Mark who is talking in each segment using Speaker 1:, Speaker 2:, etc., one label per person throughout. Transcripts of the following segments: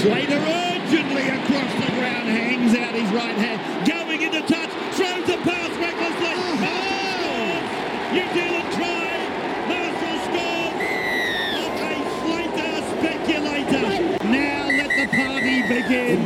Speaker 1: Slater urgently across the ground, hangs out his right hand, going into touch, throws the pass recklessly. Marshall scores! New Zealand try. Marshall scores. Okay, Slater speculator. Now let the party begin.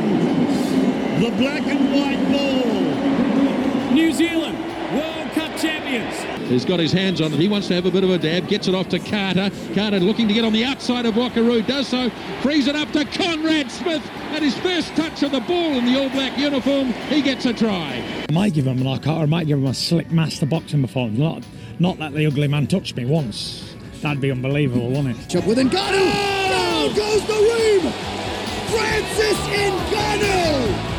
Speaker 1: The black and white ball.
Speaker 2: New Zealand, World Cup champions.
Speaker 3: He's got his hands on it. He wants to have a bit of a dab. Gets it off to Carter. Carter looking to get on the outside of Rockaroo. Does so. Frees it up to Conrad Smith. At his first touch of the ball in the All Black uniform, he gets a try.
Speaker 4: I might give him a knockout or I might give him a slick master boxing performance. Not, not that the ugly man touched me once. That'd be unbelievable, wouldn't it?
Speaker 5: Chop with Ngannou. Down goes the ream. Francis Ngannou.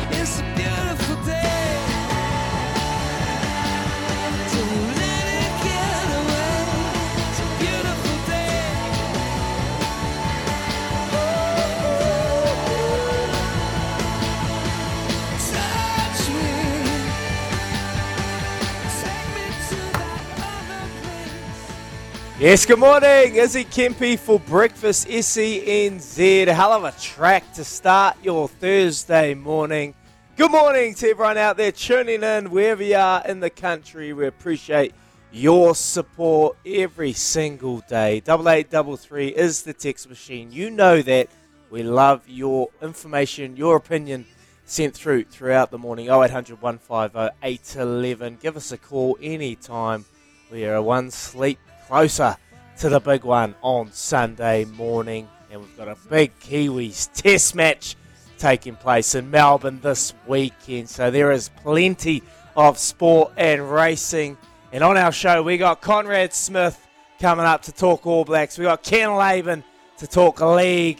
Speaker 6: Yes, good morning. Izzy Kempe for breakfast. SENZ. Hell of a track to start your Thursday morning. Good morning to everyone out there tuning in wherever you are in the country. We appreciate your support every single day. Double eight double three is the text machine. You know that. We love your information, your opinion sent through throughout the morning. 0800 150 811. Give us a call anytime. We are one sleep closer to the big one on Sunday morning. And we've got a big Kiwis test match taking place in Melbourne this weekend. So there is plenty of sport and racing. And on our show, we got Conrad Smith coming up to talk All Blacks. We got Ken Laban to talk league.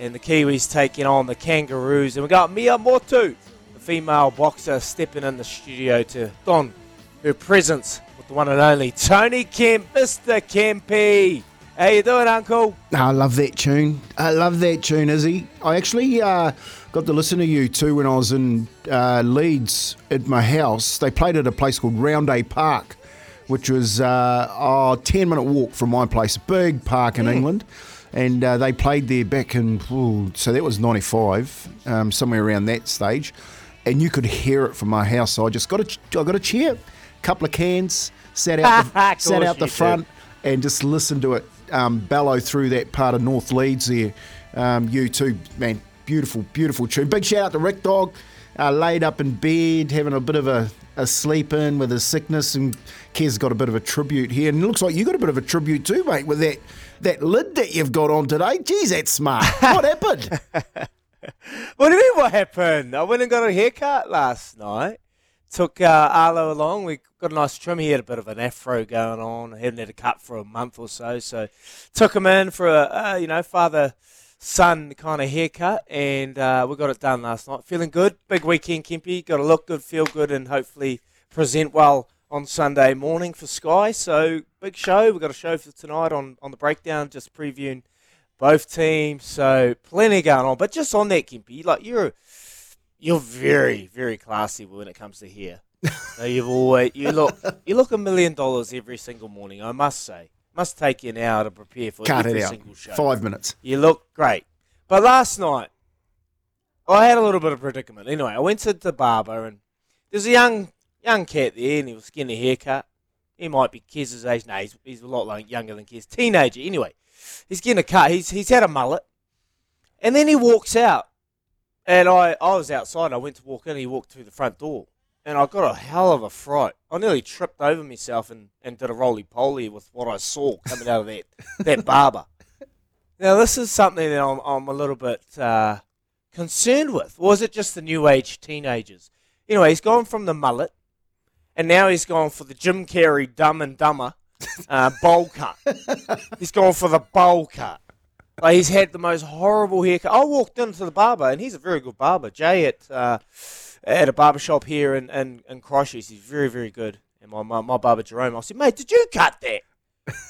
Speaker 6: And the Kiwis taking on the Kangaroos. And we got Mia Motu, the female boxer, stepping in the studio to don her presence the one and only Tony Kemp, Mr. Kempy. How you doing, Uncle?
Speaker 5: I love that tune. I love that tune, Izzy. I actually uh, got to listen to U2 when I was in uh, Leeds at my house. They played at a place called Roundhay Park, which was uh, a 10 minute walk from my place, a big park in England. And uh, they played there back in, ooh, so that was 95, um, somewhere around that stage. And you could hear it from my house. So I just got a, I got a chair, couple of cans, sat out the, sat out the
Speaker 6: you did.
Speaker 5: front and just listened to it um, bellow through that part of North Leeds there. Um, U2, man. Beautiful, beautiful tune. Big shout out to Rick Dog, uh, laid up in bed, having a bit of a, a sleep in with his sickness. And Kez got a bit of a tribute here. And it looks like you got a bit of a tribute too, mate, with that, that lid that you've got on today. Geez, that's smart. What happened?
Speaker 6: What do you mean, what happened? I went and got a haircut last night. Took uh, Arlo along. We got a nice trim. He had a bit of an afro going on. He Hadn't had a cut for a month or so. So took him in for a, uh, you know, father son kind of haircut. And uh, we got it done last night. Feeling good. Big weekend, Kempy. Got to look good, feel good, and hopefully present well on Sunday morning for Sky. So big show. We've got a show for tonight on, on the breakdown, just previewing both teams. So plenty going on. But just on that, Kimpy, like you're you're very, very classy when it comes to hair. So you've always you look you look a million dollars every single morning, I must say. Must take you an hour to prepare for
Speaker 5: Cut
Speaker 6: every
Speaker 5: it out.
Speaker 6: single show.
Speaker 5: Five minutes.
Speaker 6: You look great. But last night I had a little bit of predicament. Anyway, I went to the barber and there's a young young cat there and he was getting a haircut. He might be Kez's age. No, he's, he's a lot like younger than Kez. Teenager. Anyway, he's getting a cut. He's, he's had a mullet. And then he walks out. And I, I was outside. I went to walk in. He walked through the front door. And I got a hell of a fright. I nearly tripped over myself and, and did a roly poly with what I saw coming out of that, that barber. Now, this is something that I'm, I'm a little bit uh, concerned with. Was it just the new age teenagers? Anyway, he's gone from the mullet, and now he's gone for the Jim Carrey Dumb and Dumber uh, bowl cut. he's gone for the bowl cut. Like he's had the most horrible haircut. I walked into the barber, and he's a very good barber. Jay at uh, at a barber shop here in, in, in Christchurch. He's very, very good. And my, my, my barber, Jerome, I said, mate, did you cut that?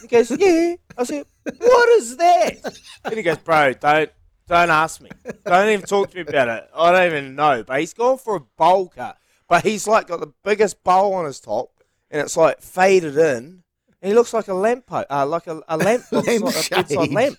Speaker 6: He goes, yeah. I said, what is that? And he goes, bro, don't don't ask me. Don't even talk to me about it. I don't even know. But he's gone for a bowl cut. But he's like got the biggest bowl on his top, and it's like faded in. And he looks like a lamp, po- uh, like a, a lamp, looks like a
Speaker 5: Lampshade.
Speaker 6: bedside lamp,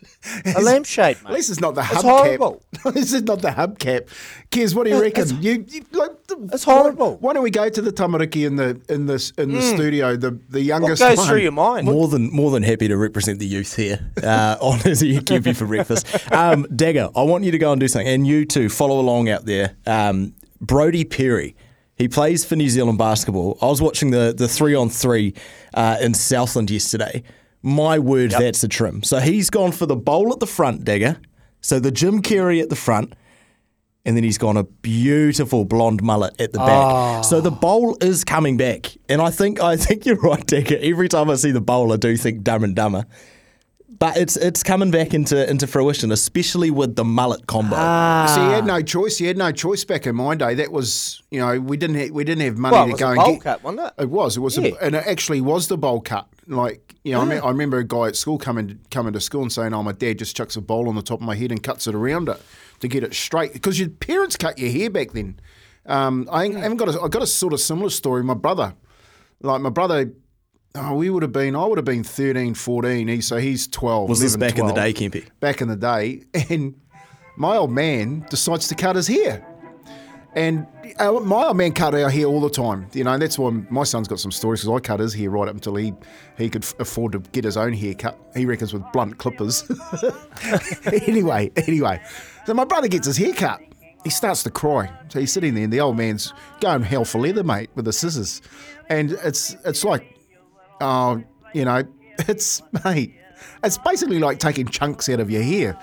Speaker 6: a lampshade, mate.
Speaker 5: At least it's not the
Speaker 6: It's
Speaker 5: hubcap.
Speaker 6: horrible.
Speaker 5: this is not the hubcap. Kiz, what do you
Speaker 6: Yeah,
Speaker 5: reckon?
Speaker 6: it's-
Speaker 5: You, you like,
Speaker 6: It's horrible.
Speaker 5: Why don't we go to the tamariki in the in this in the studio? The the
Speaker 6: What
Speaker 5: youngest
Speaker 6: goes
Speaker 5: one.
Speaker 6: through your mind?
Speaker 7: More than more than happy to represent the youth here uh, on as a Kiwi for breakfast. Um, Dagger, I want you to go and do something, and you too follow along out there. Um, Brody Perry, he plays for New Zealand basketball. I was watching the the three on three uh, in Southland yesterday. My word, that's a trim. So he's gone for the bowl at the front, Dagger. So the Jim Carrey at the front. And then he's gone a beautiful blonde mullet at the back. So the bowl is coming back, and I think I think you're right, Dagger. Every time I see the bowl, I do think Dumb and Dumber. But it's it's coming back into into fruition, especially with the mullet combo.
Speaker 5: So he had no choice. He had no choice back in my day. That was, you know, we didn't have, we didn't have money
Speaker 6: Well,
Speaker 5: to
Speaker 6: was
Speaker 5: go
Speaker 6: a
Speaker 5: and
Speaker 6: bowl
Speaker 5: get.
Speaker 6: cut, wasn't it?
Speaker 5: It was. It was,
Speaker 6: Yeah.
Speaker 5: a, and it actually was the bowl cut. Like, you know, I, me- I remember a guy at school coming coming to school and saying, "Oh, my dad just chucks a bowl on the top of my head and cuts it around it to get it straight." Because your parents cut your hair back then. Um, I ain't- haven't got a, I got a sort of similar story. My brother, like my brother. Oh, we would have been, I would have been 13, 14. He, so he's 12.
Speaker 7: Was this
Speaker 5: 11,
Speaker 7: back in the day, Kempy?
Speaker 5: back in the day, and my old man decides to cut his hair. And uh, my old man cut our hair all the time, you know. And that's why my son's got some stories because I cut his hair right up until he he could f- afford to get his own hair cut. He reckons with blunt clippers. anyway, anyway, so my brother gets his hair cut. He starts to cry. So he's sitting there, and the old man's going hell for leather, mate, with the scissors. And it's it's like Oh, you know, it's mate. It's basically like taking chunks out of your hair.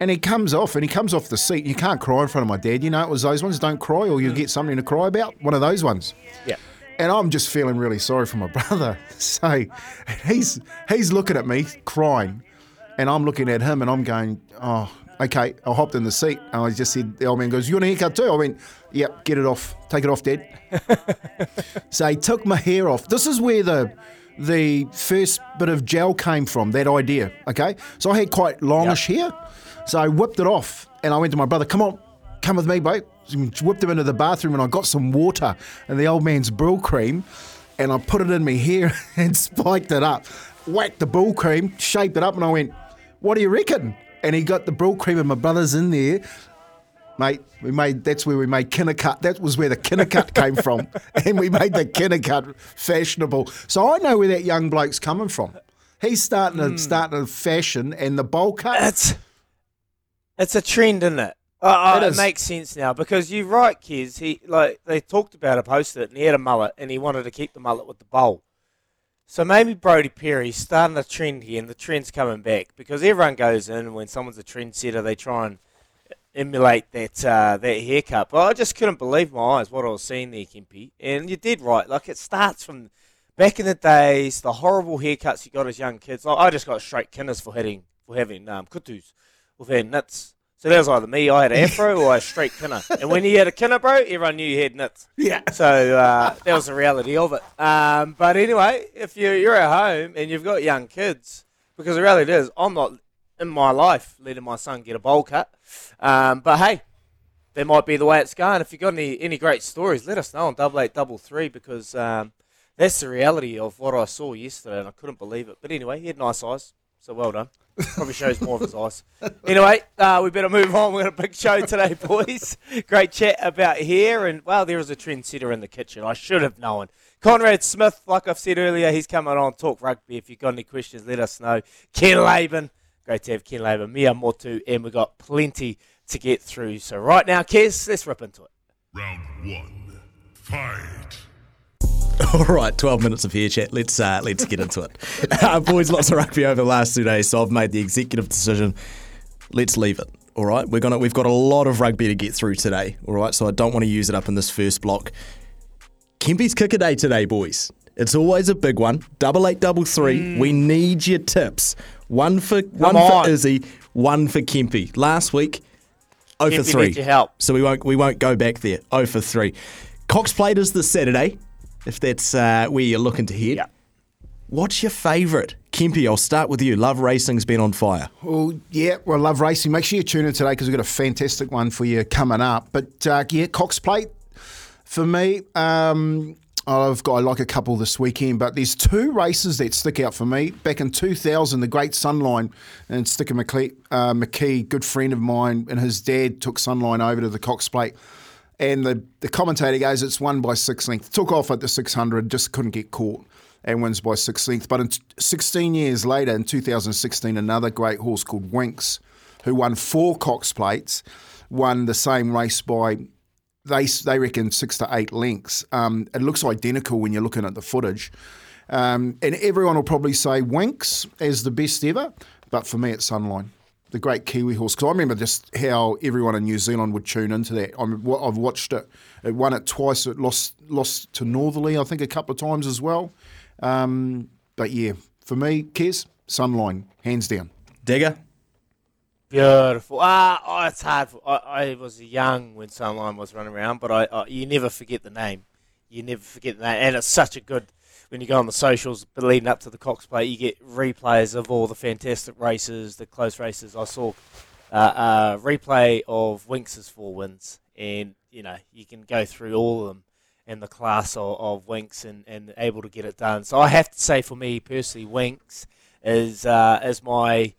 Speaker 5: And he comes off, and he comes off the seat. You can't cry in front of my dad. You know, it was those ones. Don't cry, or you'll get something to cry about. One of those ones.
Speaker 6: Yeah.
Speaker 5: And I'm just feeling really sorry for my brother. So he's he's looking at me crying, and I'm looking at him, and I'm going, oh, okay. I hopped in the seat, and I just said, the old man goes, "You want a haircut too?" I went, "Yep, get it off. Take it off, Dad." So he took my hair off. This is where the the first bit of gel came from, that idea. Okay. So I had quite longish hair. So I whipped it off and I went to my brother, come on, come with me, babe. Whipped him into the bathroom and I got some water and the old man's Brylcreem and I put it in my hair and spiked it up. Whacked the Brylcreem, shaped it up, and I went, What do you reckon? And he got the Brylcreem and my brother's in there mate. We made that's where we made Kinnicut. That was where the Kinnicut came from, and we made the Kinnicut fashionable. So I know where that young bloke's coming from. He's starting to starting to fashion, and the bowl cut.
Speaker 6: It's it's a trend, isn't it? Uh,
Speaker 5: It
Speaker 6: it,
Speaker 5: is.
Speaker 6: makes sense now because you're right, kids. He like they talked about it, posted it, and he had a mullet, and he wanted to keep the mullet with the bowl. So maybe Brody Perry's starting a trend here, and the trend's coming back because everyone goes in when someone's a trendsetter, they try and emulate that uh, that haircut. But I just couldn't believe my eyes what I was seeing there, Kimpy. And you did right. Like it starts from back in the days, the horrible haircuts you got as young kids. Like, I just got straight kinners for having for having um, kutus, with having nits. So that was either me, I had an afro, or a straight kinner. And when you had a kinner, bro, everyone knew you had nits.
Speaker 5: Yeah.
Speaker 6: So uh, that was the reality of it. Um, but anyway, if you're, you're at home and you've got young kids, because the reality is, I'm not in my life letting my son get a bowl cut. Um, but hey, that might be the way it's going. If you've got any, any great stories, let us know on double eight double three because um, that's the reality of what I saw yesterday, and I couldn't believe it. But anyway, he had nice eyes, so well done. Probably shows more of his eyes. Anyway, uh, we better move on. We've got a big show today, boys. Great chat about here. and well, there is a trendsetter in the kitchen. I should have known. Conrad Smith, like I've said earlier, he's coming on talk rugby. If you've got any questions, let us know. Ken Laban, great to have Ken Laban, Mia Motu, and we've got plenty to get through. So right now, Kez, let's rip into it.
Speaker 8: Round one. Fight.
Speaker 7: All right, 12 minutes of hair chat. Let's uh, let's get into it. Uh, boys, lots of rugby over the last two days, so I've made the executive decision. Let's leave it. All right, we're gonna we've got a lot of rugby to get through today. All right, so I don't want to use it up in this first block. Kempy's kicker day today, boys. It's always a big one. Double eight, double three. We need your tips. One for one
Speaker 6: on.
Speaker 7: for Izzy, one for Kempy. Last week, oh for three.
Speaker 6: needs your help.
Speaker 7: So we won't we won't go back there. Oh for three. Cox Plate is this Saturday, if that's uh, where you're looking to head.
Speaker 6: Yeah.
Speaker 7: What's your favourite? Kempy, I'll start with you. Love Racing's been on fire.
Speaker 5: Well, yeah, well, love racing. Make sure you tune in today because we've got a fantastic one for you coming up. But uh, yeah, Cox Plate for me. Um, I've got I like a couple this weekend, but there's two races that stick out for me. Back in 2000, the Great Sunline and Sticker McKee, uh, McKee, good friend of mine, and his dad took Sunline over to the Cox Plate. And the, the commentator goes, it's won by six lengths. Took off at the 600, just couldn't get caught and wins by six lengths. But in t- 16 years later, in 2016, another great horse called Winks, who won four Cox Plates, won the same race by they they reckon six to eight lengths. Um, it looks identical when you're looking at the footage, um, and everyone will probably say Winks as the best ever, but for me it's Sunline, the great Kiwi horse. Because I remember just how everyone in New Zealand would tune into that. I'm, wa- I've watched it. It won it twice. It lost lost to Northerly, I think, a couple of times as well. Um, but yeah, for me, Kez Sunline, hands down.
Speaker 7: Digger.
Speaker 6: Beautiful. Ah, oh, it's hard. For, I, I was young when Sunline was running around, but I, I you never forget the name. You never forget the name, and it's such a good. When you go on the socials, leading up to the Cox Plate, you get replays of all the fantastic races, the close races. I saw uh, a replay of Winks's four wins, and you know you can go through all of them and the class of, of Winks and, and able to get it done. So I have to say, for me personally, Winks is uh, is my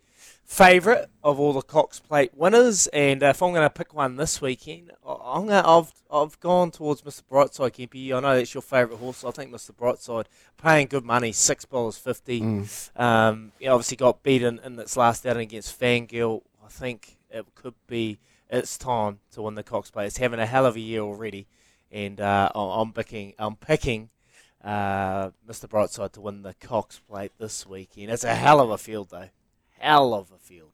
Speaker 6: favourite of all the Cox Plate winners, and uh, if I'm going to pick one this weekend, I'm gonna, I've I've gone towards Mr. Brightside, Kempy. I know that's your favourite horse. I think Mr. Brightside paying good money, six dollars fifty. Um, he obviously got beaten in its last outing against Fangirl. I think it could be its time to win the Cox Plate. It's having a hell of a year already, and uh, I'm picking I'm picking. Uh, Mr. Brightside to win the Cox Plate this weekend. It's a hell of a field, though. Hell of a field.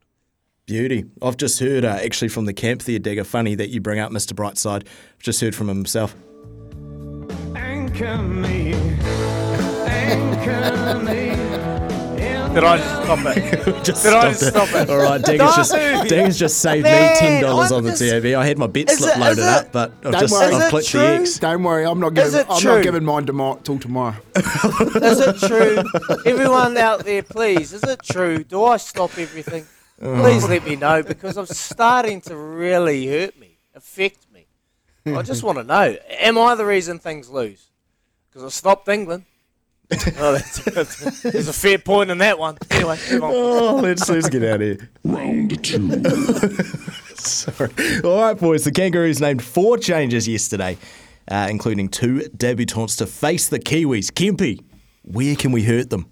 Speaker 7: Beauty. I've just heard, uh, actually, from the camp there, Digger. Funny that you bring up Mr. Brightside. I've just heard from him himself.
Speaker 9: Anchor me, anchor me.
Speaker 6: Did I just stop it?
Speaker 7: just
Speaker 6: Did I
Speaker 7: stopped
Speaker 6: just stop it?
Speaker 7: All right, Digger's just,
Speaker 6: No!
Speaker 7: Just saved
Speaker 6: Man,
Speaker 7: me ten dollars
Speaker 6: I'm
Speaker 7: on the
Speaker 6: just-
Speaker 7: TV. I had my bet
Speaker 6: Is
Speaker 7: slip
Speaker 6: it-
Speaker 7: loaded
Speaker 6: is
Speaker 7: up, but I've
Speaker 5: Don't
Speaker 7: just
Speaker 5: worry.
Speaker 6: Is
Speaker 7: I've
Speaker 6: it
Speaker 7: clicked
Speaker 6: true?
Speaker 7: the X.
Speaker 5: Don't worry, I'm not
Speaker 6: Is
Speaker 5: giving
Speaker 6: it
Speaker 5: I'm
Speaker 6: true?
Speaker 5: not giving mine tomorrow till tomorrow.
Speaker 6: Is it true? Everyone out there, please, is it true? Do I stop everything? Please let me know because I'm starting to really hurt me, affect me. I just want to know: Am I the reason things lose? Because I stopped England. Oh, that's, there's a fair point in that one. Anyway.
Speaker 7: Oh, let's, let's get out of here.
Speaker 8: Round two.
Speaker 7: Sorry. All right, boys. The Kangaroos named four changes yesterday, uh, including two debutants to face the Kiwis. Kempy, where can we hurt them?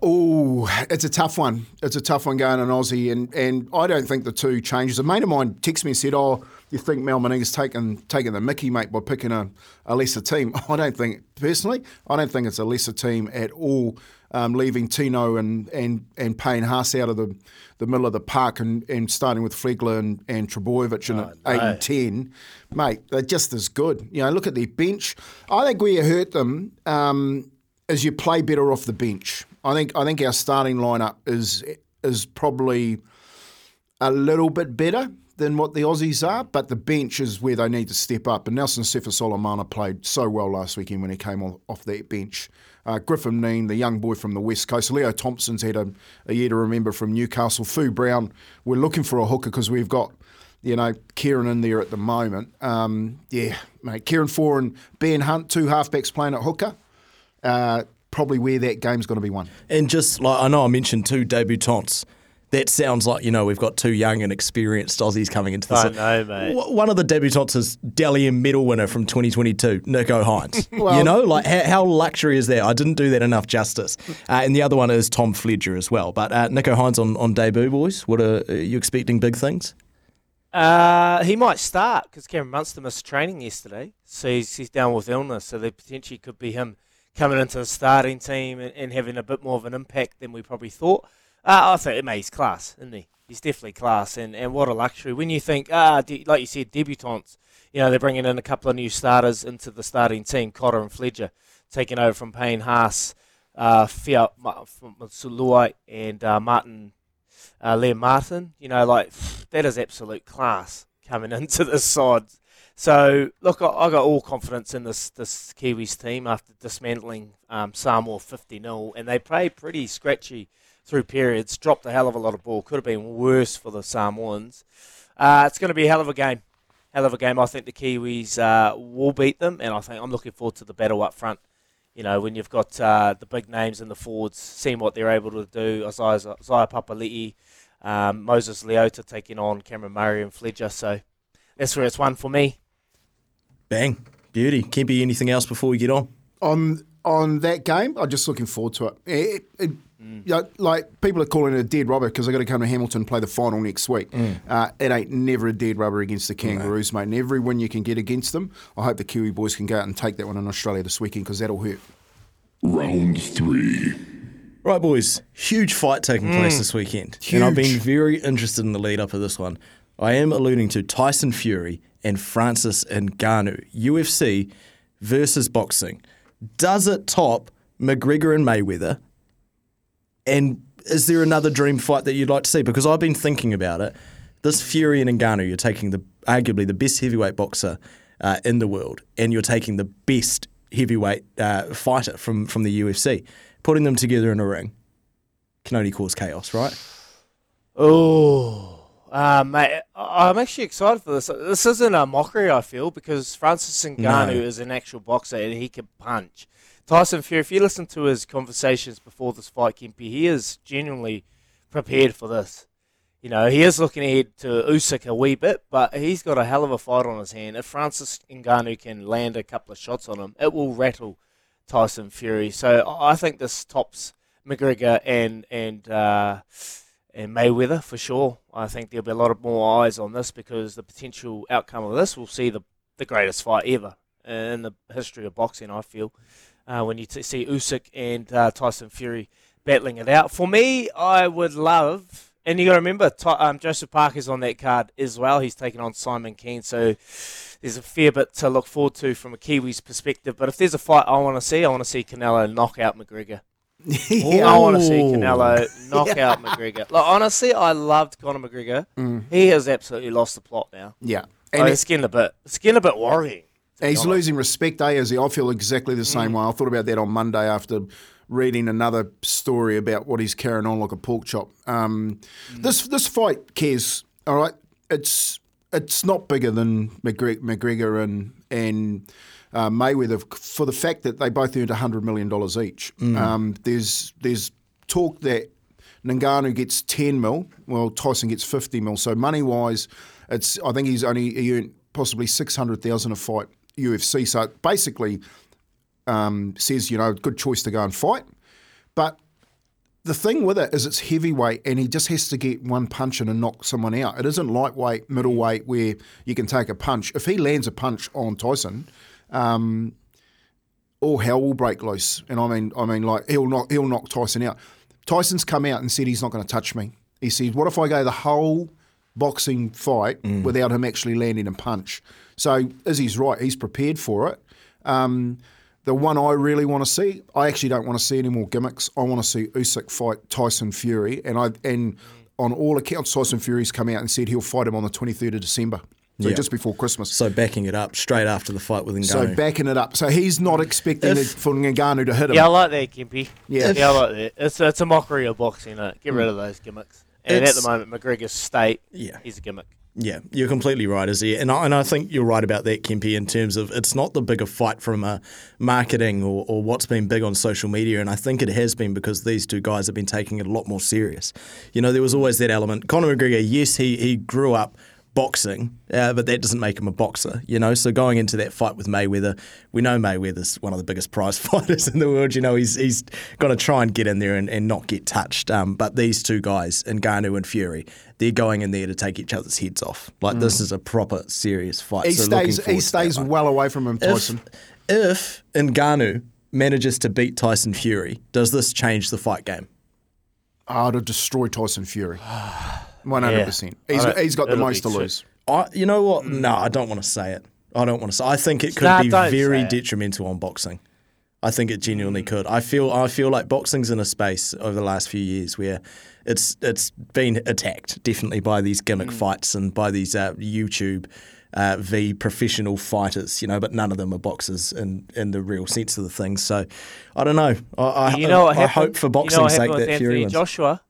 Speaker 5: Oh, it's a tough one. It's a tough one going on Aussie, and, and I don't think the two changes. A mate of mine texted me and said, "Oh, you think Mal Meninga's taken taken the Mickey mate by picking a, a lesser team?" I don't think personally. I don't think it's a lesser team at all. Um, leaving Tino and and and Payne Haas out of the, the middle of the park and, and starting with Flegler and, and Trbojevic in at eight and ten, mate, they're just as good. You know, look at their bench. I think where you hurt them. Um, is you play better off the bench. I think I think our starting lineup is is probably a little bit better than what the Aussies are, but the bench is where they need to step up. And Nelson Asofa-Solomona played so well last weekend when he came off, that bench. Uh, Griffin Neame, the young boy from the West Coast. Leo Thompson's had a, a year to remember from Newcastle. Fu Brown, we're looking for a hooker because we've got, you know, Kieran in there at the moment. Um, yeah, mate. Kieran Foran and Ben Hunt, two halfbacks playing at hooker. Uh, probably where that game's going to be won.
Speaker 7: And just like I know I mentioned two debutants. That sounds like, you know, we've got two young and experienced Aussies coming into this.
Speaker 6: I know, mate.
Speaker 7: One of the debutantes is Dally M medal winner from 2022, Nicho Hynes. you know, like how, how luxury is that? I didn't do that enough justice. Uh, and the other one is Tom Flegler as well. But uh, Nicho Hynes on, on debut, boys. What are, are you expecting big things?
Speaker 6: Uh, he might start because Cameron Munster missed training yesterday, so he's, he's down with illness. So there potentially could be him coming into the starting team and, and having a bit more of an impact than we probably thought. Uh, I think mate, he's class, isn't he? He's definitely class, and, and what a luxury when you think ah, de- like you said, debutants. You know they're bringing in a couple of new starters into the starting team, Cotter and Flegler, taking over from Payne Haas, uh, Fiat Suluai, and uh, Martin uh, Liam Martin. You know, like that is absolute class coming into this side. So look, I, I got all confidence in this this Kiwis team after dismantling um, Samoa 50 0 and they played pretty scratchy through periods. Dropped a hell of a lot of ball. Could have been worse for the Samoans. Uh, it's going to be a hell of a game. Hell of a game. I think the Kiwis uh, will beat them, and I think I'm looking forward to the battle up front you know, when you've got uh, the big names in the forwards, seeing what they're able to do, Isaiah, Isaiah Papali'i, um, Moses Leota taking on Cameron Murray and Flegler. So that's where it's one for me.
Speaker 7: Bang. Beauty. Can't be anything else before we get on?
Speaker 5: on on that game, I'm just looking forward to it. It- it- you know, like people are calling it a dead rubber because they're going to come to Hamilton and play the final next week. Mm. Uh, it ain't never a dead rubber against the Kangaroos, mate. And every win you can get against them, I hope the Kiwi boys can go out and take that one in Australia this weekend because that'll hurt.
Speaker 8: Round three.
Speaker 7: Right, boys. Huge fight taking mm. place this weekend. And I've been very interested in the lead up of this one. I am alluding to Tyson Fury and Francis Ngannou, UFC versus boxing. Does it top McGregor and Mayweather? And is there another dream fight that you'd like to see? Because I've been thinking about it. This Fury and Ngannou, you're taking the arguably the best heavyweight boxer uh, in the world, and you're taking the best heavyweight uh, fighter from from the UFC, putting them together in a ring can only cause chaos, right?
Speaker 6: Oh, uh, mate, I'm actually excited for this. This isn't a mockery, I feel, because Francis Ngannou
Speaker 7: No.
Speaker 6: is an actual boxer and he can punch. Tyson Fury, if you listen to his conversations before this fight, Kempy, he is genuinely prepared for this. You know, he is looking ahead to Usyk a wee bit, but he's got a hell of a fight on his hand. If Francis Ngannou can land a couple of shots on him, it will rattle Tyson Fury. So I I think this tops McGregor and and uh, and Mayweather for sure. I think there'll be a lot of more eyes on this because the potential outcome of this will see the the greatest fight ever in the history of boxing. I feel uh, when you t- see Usyk and uh, Tyson Fury battling it out. For me, I would love. And you got to remember, um, Joseph Parker's on that card as well. He's taking on Simon Kean, so there's a fair bit to look forward to from a Kiwi's perspective. But if there's a fight I want to see, I want to see Canelo knock out McGregor. I want to see Canelo knock out McGregor. Like honestly, I loved Conor McGregor. He has absolutely lost the plot now.
Speaker 5: Yeah.
Speaker 6: And it's getting a bit, it's getting a bit worrying.
Speaker 5: He's losing respect, eh? Is he? I feel exactly the same way. I thought about that on Monday after reading another story about what he's carrying on like a pork chop. Um, This this fight, Kez, all right, it's it's not bigger than McGregor, and and uh, Mayweather for the fact that they both earned hundred million dollars each. Um, there's there's talk that Ngannou gets ten mil, well Tyson gets fifty mil. So money wise, it's I think he's only he earned possibly six hundred thousand a fight UFC. So it basically um, says you know good choice to go and fight, but the thing with it is it's heavyweight and he just has to get one punch in and knock someone out. It isn't lightweight, middleweight where you can take a punch. If he lands a punch on Tyson, um, all hell will break loose. And I mean, I mean, like he'll knock he'll knock Tyson out. Tyson's come out and said he's not going to touch me. He said, "What if I go the whole boxing fight without him actually landing a punch?" So Izzy's right. He's prepared for it. Um, the one I really want to see, I actually don't want to see any more gimmicks. I want to see Usyk fight Tyson Fury, and I and on all accounts, Tyson Fury's come out and said he'll fight him on the 23rd of December, so
Speaker 7: Yeah.
Speaker 5: just before Christmas.
Speaker 7: So backing it up straight after the fight with Ngannou.
Speaker 5: So backing it up. So he's not expecting
Speaker 7: If-
Speaker 5: it for Ngannou to hit him.
Speaker 6: Yeah, I like that, Kimpy.
Speaker 5: Yeah.
Speaker 6: yeah, I like that. It's it's a mockery of boxing. It. Get rid mm. of those gimmicks. And at the moment, McGregor's state,
Speaker 7: Yeah.
Speaker 6: he's a gimmick.
Speaker 7: Yeah, you're completely right, Izzy. And I, and I think you're right about that, Kempy, in terms of it's not the bigger fight from a marketing or, or what's been big on social media. And I think it has been because these two guys have been taking it a lot more serious. You know, there was always that element. Conor McGregor, yes, he, he grew up boxing, uh, but that doesn't make him a boxer, you know. So going into that fight with Mayweather, we know Mayweather's one of the biggest prize fighters in the world. You know, he's he's going to try and get in there and, and not get touched. Um, but these two guys, Ngannou and Fury, they're going in there to take each other's heads off. Like this is a proper serious fight.
Speaker 5: He
Speaker 7: So
Speaker 5: stays. He stays well away from him, Tyson.
Speaker 7: If, if Ngannou manages to beat Tyson Fury, does this change the fight game?
Speaker 5: Ah, to destroy Tyson Fury. One hundred percent. He's
Speaker 6: I don't-
Speaker 5: he's got the most to
Speaker 6: be
Speaker 5: lose.
Speaker 7: I, you know what? No, I don't want to say it. I don't want to say. I think it could
Speaker 6: Nah,
Speaker 7: be very detrimental on boxing. I think it genuinely could. I feel I feel like boxing's in a space over the last few years where it's it's been attacked definitely by these gimmick fights and by these uh, YouTube uh, v professional fighters. You know, but none of them are boxers in in the real sense of the thing. So I don't know. I, I,
Speaker 6: You know what
Speaker 7: I hope for
Speaker 6: you know
Speaker 7: boxing's
Speaker 6: what
Speaker 7: sake that Fury
Speaker 6: Anthony
Speaker 7: wins.
Speaker 6: Joshua?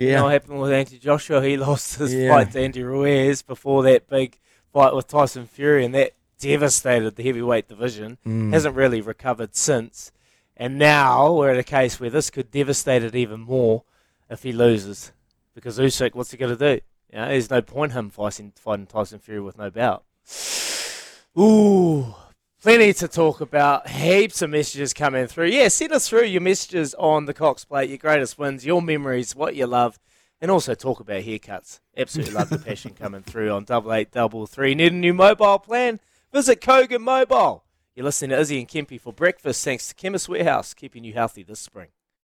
Speaker 7: Yeah.
Speaker 6: You know what happened with Anthony Joshua? He lost his
Speaker 7: Yeah.
Speaker 6: fight to Andy Ruiz before that big fight with Tyson Fury, and that devastated the heavyweight division.
Speaker 7: Mm.
Speaker 6: Hasn't really recovered since. And now we're at a case where this could devastate it even more if he loses. Because Usyk, what's he going to do? You know, there's no point him fighting, fighting Tyson Fury with no belt. Ooh, plenty to talk about. Heaps of messages coming through. Yeah, send us through your messages on the Cox Plate, your greatest wins, your memories, what you love, and also talk about haircuts. Absolutely love the passion coming through on double eight double three. Need a new mobile plan? Visit Kogan Mobile. You're listening to Izzy and Kempy for breakfast. Thanks to Chemist Warehouse, keeping you healthy this spring.